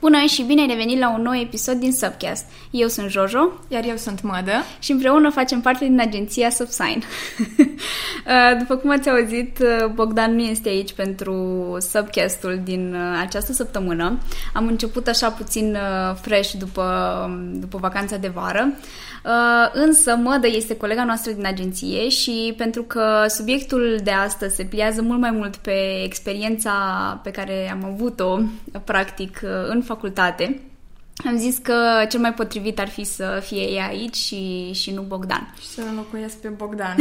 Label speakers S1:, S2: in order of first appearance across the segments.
S1: Bună și bine ai revenit la un nou episod din Subcast. Eu sunt Jojo.
S2: Iar eu sunt Mădă.
S1: Și împreună facem parte din agenția Subsign. Uh, după cum ați auzit, uh, Bogdan nu este aici pentru Subcastul din uh, această săptămână. Am început așa puțin fresh după, după vacanța de vară. Însă Mădă este colega noastră din agenție și pentru că subiectul de astăzi se pliază mult mai mult pe experiența pe care am avut-o practic în facultate, am zis că cel mai potrivit ar fi să fie ea aici și, și nu Bogdan.
S2: Și să înlocuiesc pe Bogdan.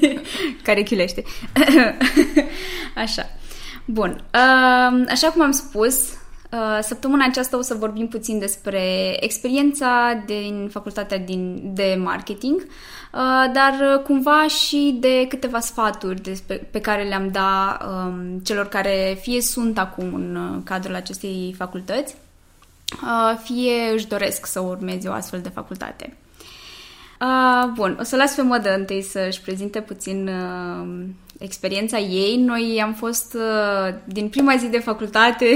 S1: Care chiulește. Așa. Bun. Așa cum am spus, săptămâna aceasta o să vorbim puțin despre experiența din facultatea din, de marketing, dar cumva și de câteva sfaturi despre, pe care le-am dat um, celor care fie sunt acum în cadrul acestei facultăți, fie își doresc să urmeze o astfel de facultate. Bun, o să las pe modă întâi să-și prezinte puțin experiența ei. Noi am fost din prima zi de facultate,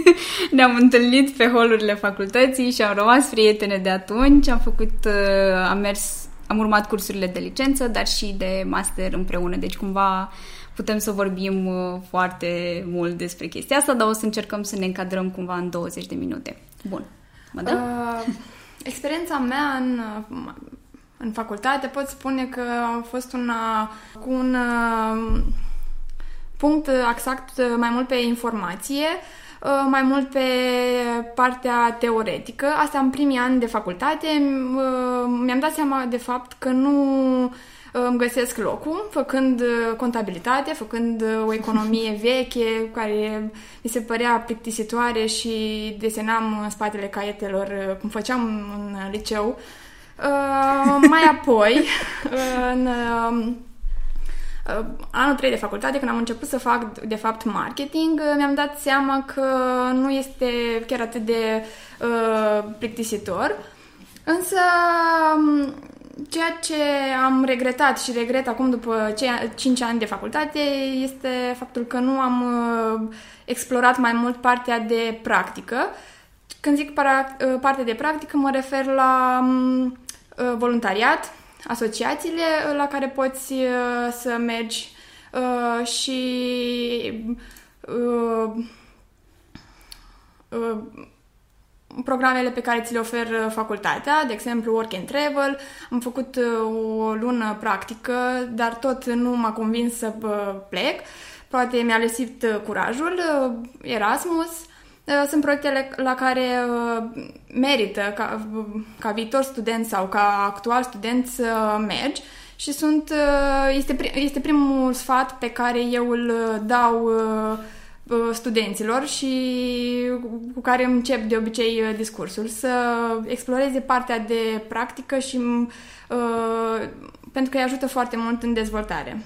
S1: ne-am întâlnit pe holurile facultății și am rămas prietene de atunci. Am făcut, am mers, am urmat cursurile de licență, dar și de master împreună, deci cumva putem să vorbim foarte mult despre chestia asta, dar o să încercăm să ne încadrăm cumva în 20 de minute. Bun. Mă dă? Uh,
S2: experiența mea în, în facultate pot spune că a fost una cu un uh, punct exact mai mult pe informație, uh, mai mult pe partea teoretică. Asta în primii ani de facultate. Uh, mi-am dat seama de fapt că nu îmi găsesc locul, făcând uh, contabilitate, făcând uh, o economie veche, care mi se părea plictisitoare și desenam în spatele caietelor, uh, cum făceam în liceu. Mai apoi, în anul 3 de facultate, când am început să fac, de fapt, marketing, mi-am dat seama că nu este chiar atât de uh, plictisitor. Însă ceea ce am regretat și regret acum după 5 ani de facultate este faptul că nu am uh, explorat mai mult partea de practică. Când zic para, uh, partea de practică, mă refer la um, uh, voluntariat, asociațiile la care poți să mergi și programele pe care ți le oferă facultatea, de exemplu Work and Travel. Am făcut uh, o lună practică, dar tot nu m-a convins să uh, plec. Poate mi-a lăsit uh, curajul. Erasmus. Sunt proiectele la care merită ca, ca viitor student sau ca actual student să mergi și sunt, este, este primul sfat pe care eu îl dau studenților și cu care încep de obicei uh, discursul, să exploreze partea de practică și uh, pentru că îi ajută foarte mult în dezvoltare.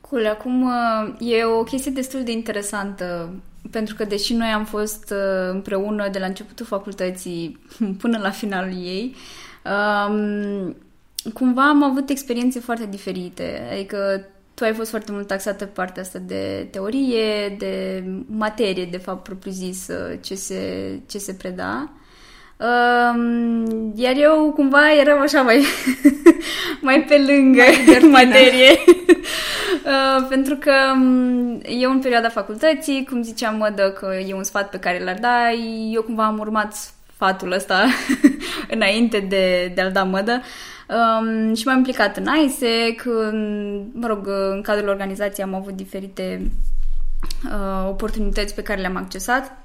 S1: Cool, acum uh, e o chestie destul de interesantă pentru că deși noi am fost împreună de la începutul facultății până la finalul ei, um, cumva am avut experiențe foarte diferite. Adică tu ai fost foarte mult taxată pe partea asta de teorie, de materie, de fapt, propriu-zis, ce se, ce se preda. Um, iar eu cumva eram așa mai, mai pe lângă mai materie. uh, pentru că um, eu în perioada facultății, cum ziceam mădă că e un sfat pe care l-ar da, eu cumva am urmat sfatul ăsta înainte de, de a-l da mădă. Um, și m-am implicat în ISEC, în, mă rog, în cadrul organizației am avut diferite uh, oportunități pe care le-am accesat.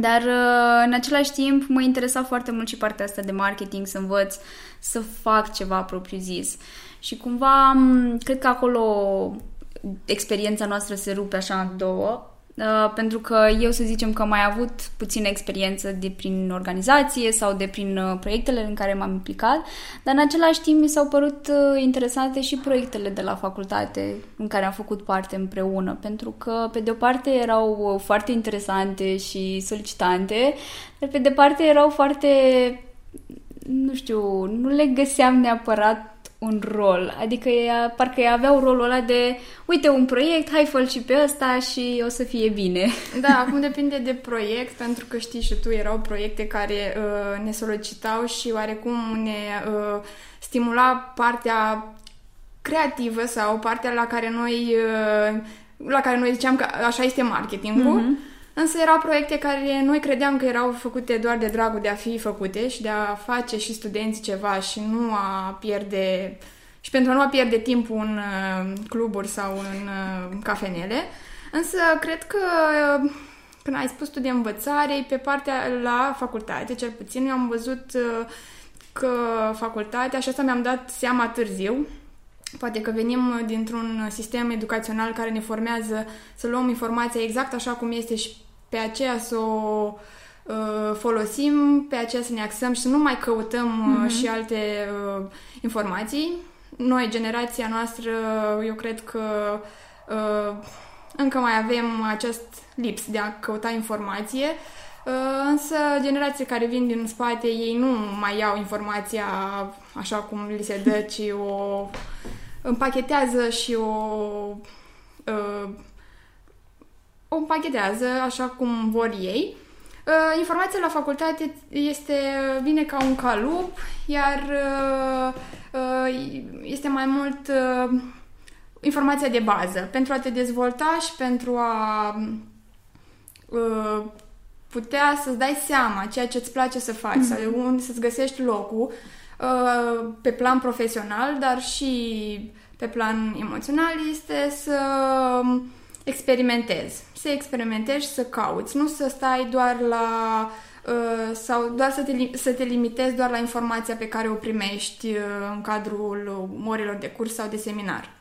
S1: Dar uh, în același timp mă interesa foarte mult și partea asta de marketing, să învăț să fac ceva propriu-zis. Și cumva, cred că acolo experiența noastră se rupe așa în două. Uh, pentru că eu să zicem că am mai avut puțină experiență de prin organizație sau de prin uh, proiectele în care m-am implicat, dar în același timp mi s-au părut uh, interesante și proiectele de la facultate în care am făcut parte împreună, pentru că pe de o parte erau foarte interesante și solicitante, dar pe de parte erau foarte nu știu, nu le găseam neapărat un rol. Adică ea, parcă ei aveau rolul ăla de uite un proiect, hai fă și pe ăsta și o să fie bine.
S2: Da, acum depinde de proiect, pentru că știi și tu, erau proiecte care uh, ne solicitau și oarecum ne uh, stimula partea creativă sau partea la care noi uh, la care noi ziceam că așa este marketingul. Mm-hmm. Însă erau proiecte care noi credeam că erau făcute doar de dragul de a fi făcute și de a face și studenții ceva și nu a pierde și pentru a nu a pierde timpul în uh, cluburi sau în uh, cafenele. Însă cred că uh, când ai spus tu de învățare, pe partea la facultate, cel puțin, eu am văzut că facultatea, și asta mi-am dat seama târziu, Poate că venim dintr-un sistem educațional care ne formează să luăm informația exact așa cum este și pe aceea să o uh, folosim, pe aceea să ne axăm și să nu mai căutăm uh, mm-hmm. și alte uh, informații. Noi, generația noastră, eu cred că uh, încă mai avem acest lips de a căuta informație, uh, însă generații care vin din spate, ei nu mai iau informația așa cum li se dă, ci o împachetează și o uh, o împachetează așa cum vor ei. Uh, informația la facultate este, vine ca un calup, iar uh, uh, este mai mult uh, informația de bază pentru a te dezvolta și pentru a uh, putea să-ți dai seama ceea ce îți place să faci mm-hmm. sau unde să-ți găsești locul uh, pe plan profesional, dar și pe plan emoțional este să experimentezi. Să experimentezi și să cauți, nu să stai doar la uh, sau doar să te, să te limitezi doar la informația pe care o primești uh, în cadrul orilor de curs sau de seminar.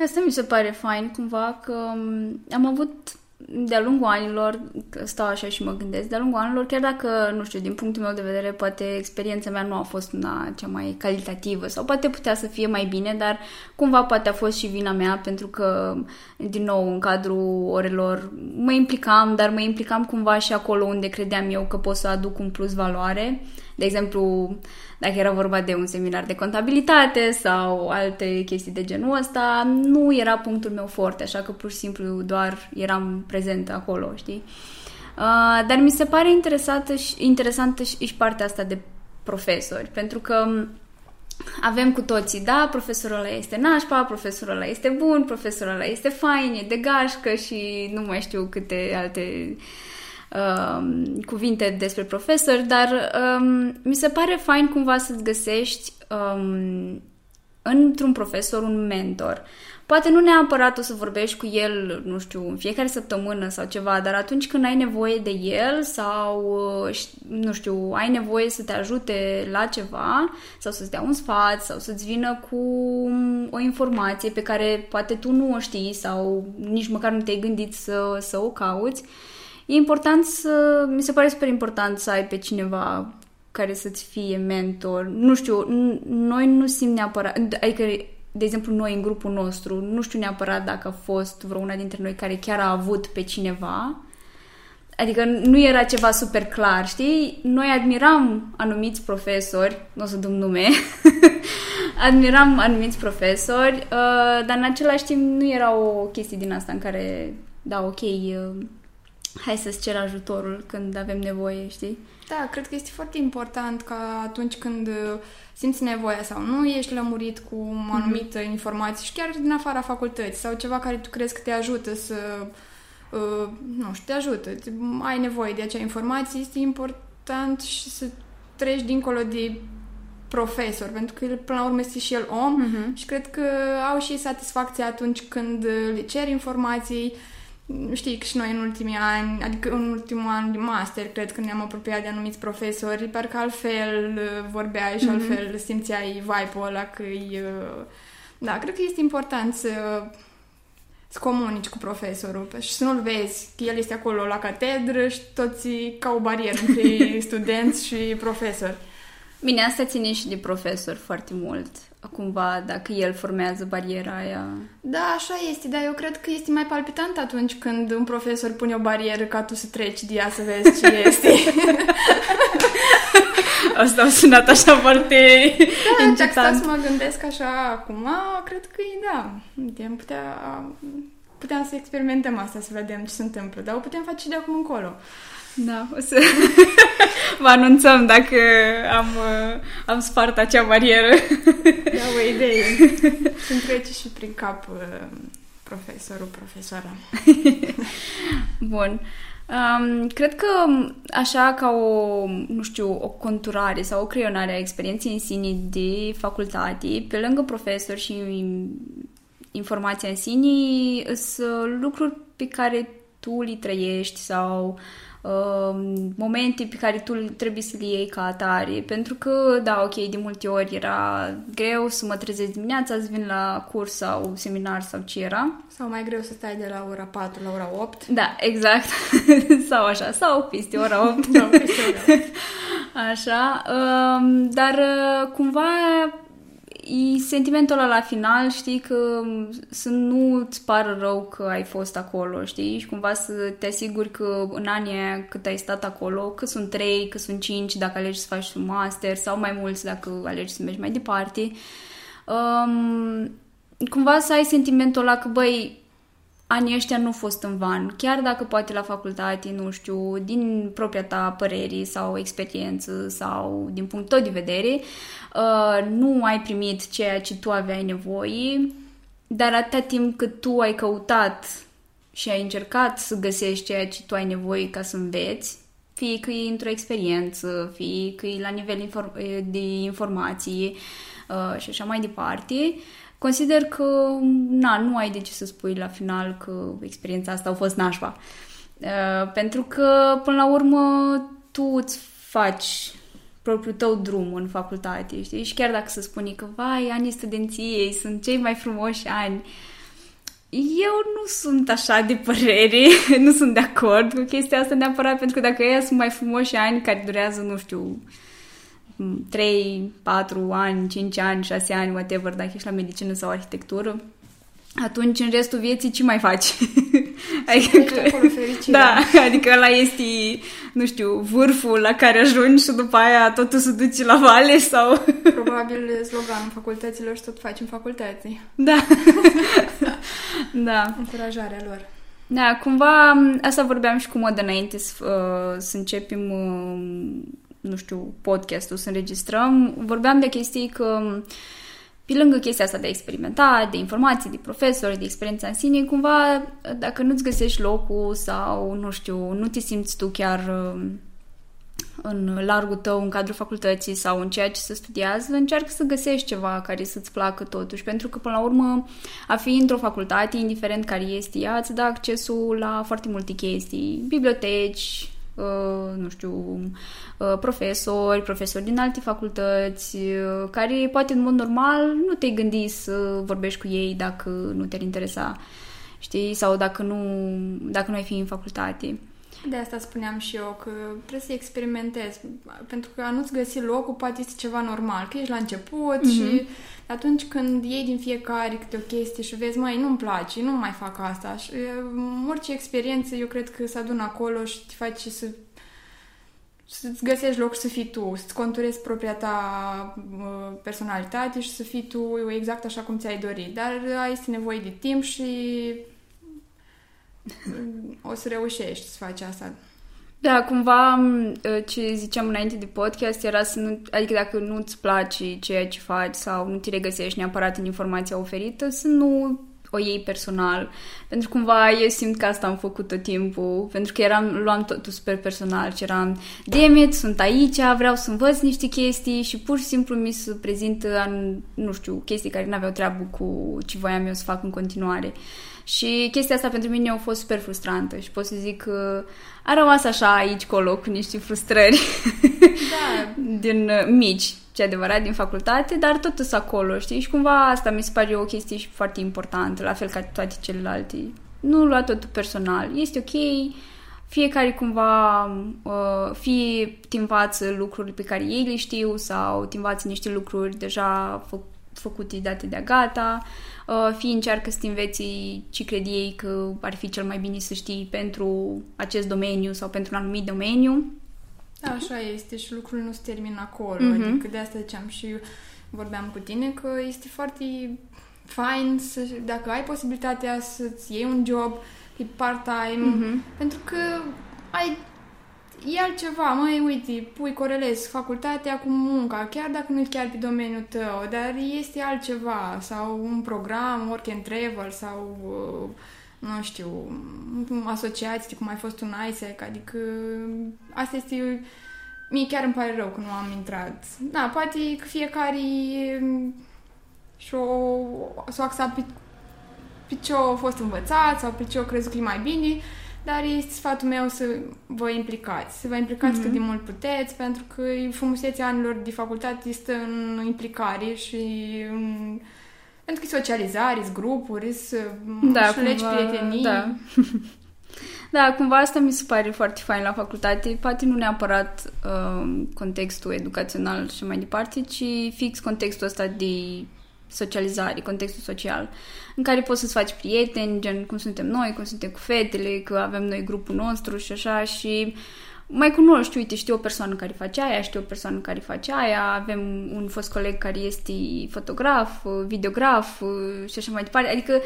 S1: Asta mi se pare fain cumva că um, am avut de-a lungul anilor, stau așa și mă gândesc, de-a lungul anilor, chiar dacă, nu știu, din punctul meu de vedere, poate experiența mea nu a fost una cea mai calitativă sau poate putea să fie mai bine, dar cumva poate a fost și vina mea pentru că, din nou, în cadrul orelor mă implicam, dar mă implicam cumva și acolo unde credeam eu că pot să aduc un plus valoare. De exemplu, dacă era vorba de un seminar de contabilitate sau alte chestii de genul ăsta, nu era punctul meu foarte, așa că pur și simplu doar eram prezentă acolo, știi? Uh, dar mi se pare interesantă și, interesantă și, și partea asta de profesori, pentru că avem cu toții, da, profesorul ăla este nașpa, profesorul ăla este bun, profesorul ăla este fain, e de gașcă și nu mai știu câte alte uh, cuvinte despre profesori, dar um, mi se pare fain cumva să-ți găsești um, într-un profesor un mentor. Poate nu neapărat o să vorbești cu el, nu știu, în fiecare săptămână sau ceva, dar atunci când ai nevoie de el sau, uh, nu știu, ai nevoie să te ajute la ceva sau să-ți dea un sfat sau să-ți vină cu o informație pe care poate tu nu o știi sau nici măcar nu te-ai gândit să, să o cauți, uh, E important să, mi se pare super important să ai pe cineva care să-ți fie mentor. Nu știu, noi nu simt neapărat, adică, de exemplu, noi în grupul nostru, nu știu neapărat dacă a fost vreuna dintre noi care chiar a avut pe cineva, Adică nu era ceva super clar, știi? Noi admiram anumiți profesori, nu o să dăm nume, admiram anumiți profesori, uh, dar în același timp nu era o chestie din asta în care, da, ok, uh, hai să-ți cer ajutorul când avem nevoie, știi?
S2: Da, cred că este foarte important ca atunci când uh, simți nevoia sau nu ești lămurit cu o mhm. anumită mm-hmm. informație și chiar din afara facultății sau ceva care tu crezi că te ajută să, uh, nu știu, te ajută, ai nevoie de acea informație, este important și să treci dincolo de profesor, pentru că el, până la urmă, este și el om mm-hmm. și cred că au și satisfacția atunci când le cer informații, uh, știi că și noi în ultimii ani, adică în ultimul an de master, cred că ne-am apropiat de anumiți profesori, parcă altfel uh, vorbeai și mm-hmm. altfel simțeai vibe-ul ăla că e... Uh, da, cred că este important să, să comunici cu profesorul și să nu-l vezi că el este acolo la catedră și toți ca o barieră între studenți și profesori.
S1: Bine, asta ține și de profesor foarte mult. Cumva, dacă el formează bariera aia.
S2: Da, așa este, dar eu cred că este mai palpitant atunci când un profesor pune o barieră ca tu să treci de ea să vezi ce este.
S1: Asta a sunat așa foarte
S2: Da, dacă stau
S1: incitant.
S2: să mă gândesc așa acum, cred că e da. Putem, putea, puteam să experimentăm asta, să vedem ce se întâmplă, dar o putem face și de acum încolo.
S1: Da, o să vă anunțăm dacă am, uh, am spart acea barieră.
S2: Da, o idee. Să-mi trece și prin cap uh, profesorul, profesoara.
S1: Bun. Um, cred că așa ca o, nu știu, o conturare sau o creionare a experienței în sine de facultate, pe lângă profesori și informația în sine, sunt lucruri pe care tu le trăiești sau um, momente pe care tu trebuie să le iei ca atare. Pentru că, da, ok, de multe ori era greu să mă trezesc dimineața, să vin la curs sau seminar sau ce era.
S2: Sau mai greu să stai de la ora 4 la ora 8.
S1: Da, exact. sau așa, sau peste ora 8.
S2: Da, peste ora 8.
S1: Așa, um, dar uh, cumva e sentimentul ăla la final, știi, că să nu îți pară rău că ai fost acolo, știi, și cumva să te asiguri că în anii aia cât ai stat acolo, că sunt 3, că sunt 5, dacă alegi să faci un master sau mai mulți dacă alegi să mergi mai departe, um, cumva să ai sentimentul ăla că, băi, anii ăștia nu au fost în van, chiar dacă poate la facultate, nu știu, din propria ta părere sau experiență sau din punctul tău de vedere, uh, nu ai primit ceea ce tu aveai nevoie, dar atâta timp cât tu ai căutat și ai încercat să găsești ceea ce tu ai nevoie ca să înveți, fie că e într-o experiență, fie că e la nivel inform- de informații uh, și așa mai departe, consider că na, nu ai de ce să spui la final că experiența asta a fost nașpa. Uh, pentru că, până la urmă, tu îți faci propriul tău drum în facultate, știi? Și chiar dacă se spune că, vai, anii studenției sunt cei mai frumoși ani, eu nu sunt așa de părere, nu sunt de acord cu chestia asta neapărat, pentru că dacă ea sunt mai frumoși ani care durează, nu știu, 3, 4 ani, 5 ani, 6 ani, whatever, dacă ești la medicină sau arhitectură, atunci în restul vieții ce mai faci?
S2: adică că, acolo fericirea.
S1: da, adică ăla este, nu știu, vârful la care ajungi și după aia totul se duce la vale sau...
S2: Probabil sloganul facultăților și tot facem facultății.
S1: Da. da.
S2: Încurajarea lor.
S1: Da, cumva asta vorbeam și cu mod înainte să, uh, să începem, uh, nu știu, podcastul, să înregistrăm. Vorbeam de chestii că pe lângă chestia asta de a experimenta, de informații, de profesori, de experiența în sine, cumva, dacă nu-ți găsești locul sau, nu știu, nu te simți tu chiar uh, în largul tău, în cadrul facultății sau în ceea ce se studiază, încearcă să găsești ceva care să-ți placă totuși, pentru că, până la urmă, a fi într-o facultate, indiferent care este ea, îți dă accesul la foarte multe chestii, biblioteci, Uh, nu știu, uh, profesori, profesori din alte facultăți, uh, care poate în mod normal nu te-ai gândi să vorbești cu ei dacă nu te-ar interesa, știi, sau dacă nu, dacă nu ai fi în facultate.
S2: De asta spuneam și eu, că trebuie să experimentezi, pentru că a nu-ți găsi locul poate este ceva normal, că ești la început mm-hmm. și atunci când iei din fiecare câte o chestie și vezi, mai nu-mi place, nu mai fac asta. Și, orice experiență, eu cred că se adună acolo și te face să să-ți găsești loc să fii tu, să-ți conturezi propria ta personalitate și să fii tu exact așa cum ți-ai dorit. Dar ai este nevoie de timp și o să reușești să faci asta.
S1: Da, cumva ce ziceam înainte de podcast era să nu, adică dacă nu-ți place ceea ce faci sau nu te regăsești neapărat în informația oferită, să nu o iei personal. Pentru cumva eu simt că asta am făcut tot timpul, pentru că eram, luam totul super personal și eram, demit, sunt aici, vreau să învăț niște chestii și pur și simplu mi se prezintă, nu știu, chestii care nu aveau treabă cu ce voiam eu să fac în continuare. Și chestia asta pentru mine a fost super frustrantă și pot să zic că a rămas așa aici colo cu niște frustrări
S2: da.
S1: din uh, mici, ce adevărat, din facultate, dar tot sunt acolo, știi? Și cumva asta mi se pare o chestie și foarte importantă, la fel ca toate celelalte. Nu lua totul personal. Este ok, fiecare cumva uh, fie te învață lucruri pe care ei le știu sau te învață niște lucruri deja fă- făcute, date de gata, uh, fie încearcă să te înveți ce cred ei că ar fi cel mai bine să știi pentru acest domeniu sau pentru un anumit domeniu.
S2: Da, așa este și lucrurile nu se termină acolo.
S1: Mhm.
S2: Mm-hmm. Adică de asta ziceam și eu, vorbeam cu tine că este foarte fain să, dacă ai posibilitatea să-ți iei un job pe part-time,
S1: Mhm.
S2: pentru că ai e altceva, măi, uite, pui, corelezi facultatea cu munca, chiar dacă nu e chiar pe domeniul tău, dar este altceva, sau un program, work and travel, sau, uh, nu știu, asociații, cum ai fost un ISEC, adică asta este, mie chiar îmi pare rău că nu am intrat. Da, poate că fiecare um, și-o, s-o axat pe, pe ce a fost învățat sau pe ce a crezut că e mai bine, dar este sfatul meu să vă implicați. Să vă implicați mm-hmm. cât de mult puteți, pentru că frumusețea anilor de facultate este în implicare și în... pentru că e socializare, sunt grupuri, sunt
S1: Da,
S2: șulegi
S1: cumva,
S2: prietenii.
S1: da. Da, cumva asta mi se pare foarte fain la facultate, poate nu neapărat uh, contextul educațional și mai departe, ci fix contextul ăsta de socializare, contextul social, în care poți să-ți faci prieteni, gen cum suntem noi, cum suntem cu fetele, că avem noi grupul nostru și așa și mai cunoști, uite, știu o persoană care face aia, știu o persoană care face aia, avem un fost coleg care este fotograf, videograf și așa mai departe, adică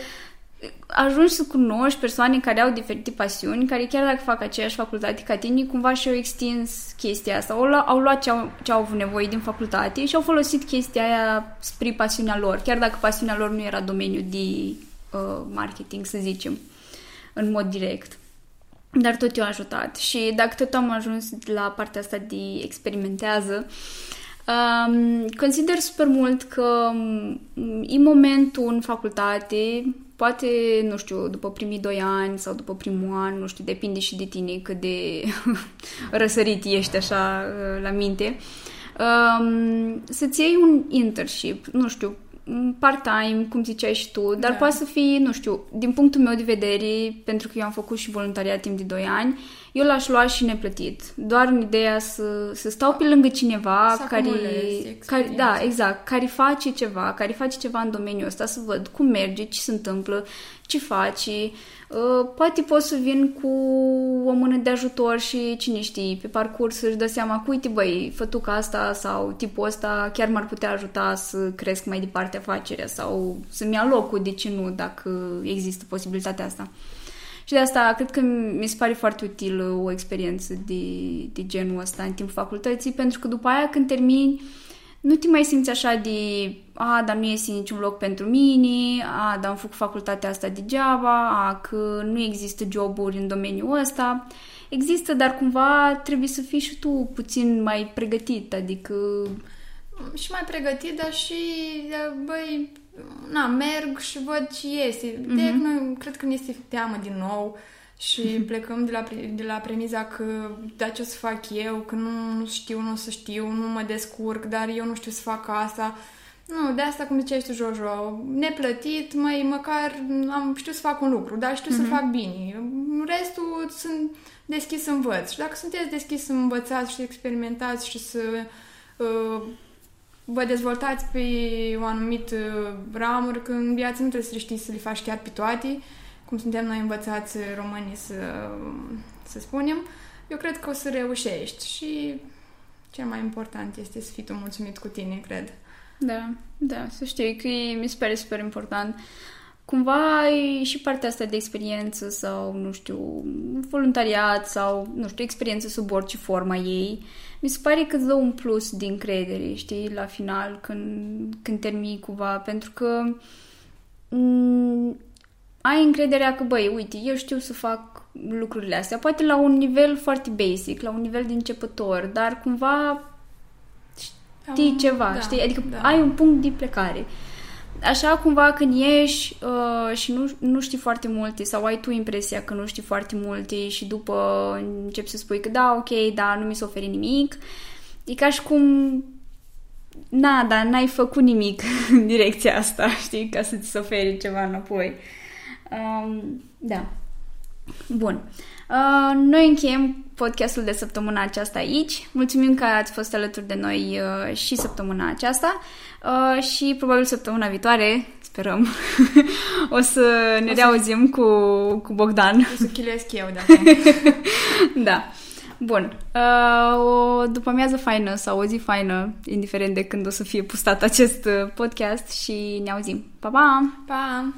S1: ajungi să cunoști persoane care au diferite pasiuni, care chiar dacă fac aceeași facultate ca tine, cumva și-au extins chestia asta. Au, au luat ce au, ce au avut nevoie din facultate și au folosit chestia aia spre pasiunea lor, chiar dacă pasiunea lor nu era domeniul de uh, marketing, să zicem, în mod direct. Dar tot i-a ajutat. Și dacă tot am ajuns la partea asta de experimentează, um, consider super mult că um, e momentul în facultate poate, nu știu, după primii doi ani sau după primul an, nu știu, depinde și de tine cât de răsărit ești așa la minte, um, să-ți iei un internship, nu știu, part-time, cum ziceai și tu, dar
S2: Da.
S1: poate să fie, nu știu, din punctul meu de vedere, pentru că eu am făcut și voluntariat timp de 2 ani, eu l-aș lua și neplătit. Doar în ideea să, să stau pe lângă cineva
S2: Să
S1: care,
S2: acumulezi
S1: care, da,
S2: experiență.
S1: exact, care face ceva, care face ceva în domeniul ăsta, să văd cum merge, ce se întâmplă, ce faci. Uh, poate pot să vin cu o mână de ajutor și cine știe, pe parcurs să-și dă seama că, uite, băi, fătuca asta sau tipul ăsta chiar m-ar putea ajuta să cresc mai departe afacerea sau să-mi ia locul, de ce nu, dacă există posibilitatea asta. Și de asta cred că mi se pare foarte util o experiență de, de genul ăsta în timpul facultății, pentru că după aia când termini, nu te mai simți așa de a, dar nu iese niciun loc pentru mine, a, dar am făcut facultatea asta degeaba, a, că nu există joburi în domeniul ăsta. Există, dar cumva trebuie să fii și tu puțin mai pregătit, adică
S2: și mai pregătit, dar și, băi, na, merg și văd ce este. Mm-hmm. De noi, cred că ne este teamă din nou și plecăm de la, pre- de la premiza că da, ce o să fac eu, că nu, nu știu, nu o să știu, nu mă descurc, dar eu nu știu să fac asta. Nu, de asta, cum ziceai tu, Jojo, neplătit, mai măcar am știu să fac un lucru, dar știu mm-hmm. să fac bine. Restul sunt deschis să învăț. Și dacă sunteți deschis să învățați și să experimentați și să uh, vă dezvoltați pe o anumit uh, ramuri, că în viață nu trebuie să le știi să le faci chiar pe toate, cum suntem noi învățați uh, românii să, să spunem, eu cred că o să reușești și cel mai important este să fii tu mulțumit cu tine, cred.
S1: Da, da, să știi că e, mi se pare super important. Cumva ai și partea asta de experiență sau, nu știu, voluntariat sau, nu știu, experiență sub orice forma ei. Mi se pare că îți dă un plus din credere, știi, la final, când, când termini cumva, pentru că m- ai încrederea că, băi, uite, eu știu să fac lucrurile astea, poate la un nivel foarte basic, la un nivel de începător, dar cumva știi ceva,
S2: da,
S1: știi? Adică
S2: da.
S1: ai un punct de plecare. Așa cumva când ieși uh, și nu, nu știi foarte multe sau ai tu impresia că nu știi foarte multe și după începi să spui că da, ok, da, nu mi s-a oferit nimic, e ca și cum na, dar n-ai făcut nimic în direcția asta, știi, ca să ți se oferi ceva înapoi. Um, da. Bun. Uh, noi încheiem podcastul de săptămâna aceasta aici. Mulțumim că ați fost alături de noi uh, și săptămâna aceasta uh, și probabil săptămâna viitoare, sperăm, o să ne o să... reauzim cu, cu Bogdan.
S2: O să chiluiesc eu de acum.
S1: da. Bun. Uh, o după amiază faină sau o zi faină, indiferent de când o să fie pustat acest uh, podcast și ne auzim. Pa, pa!
S2: Pa!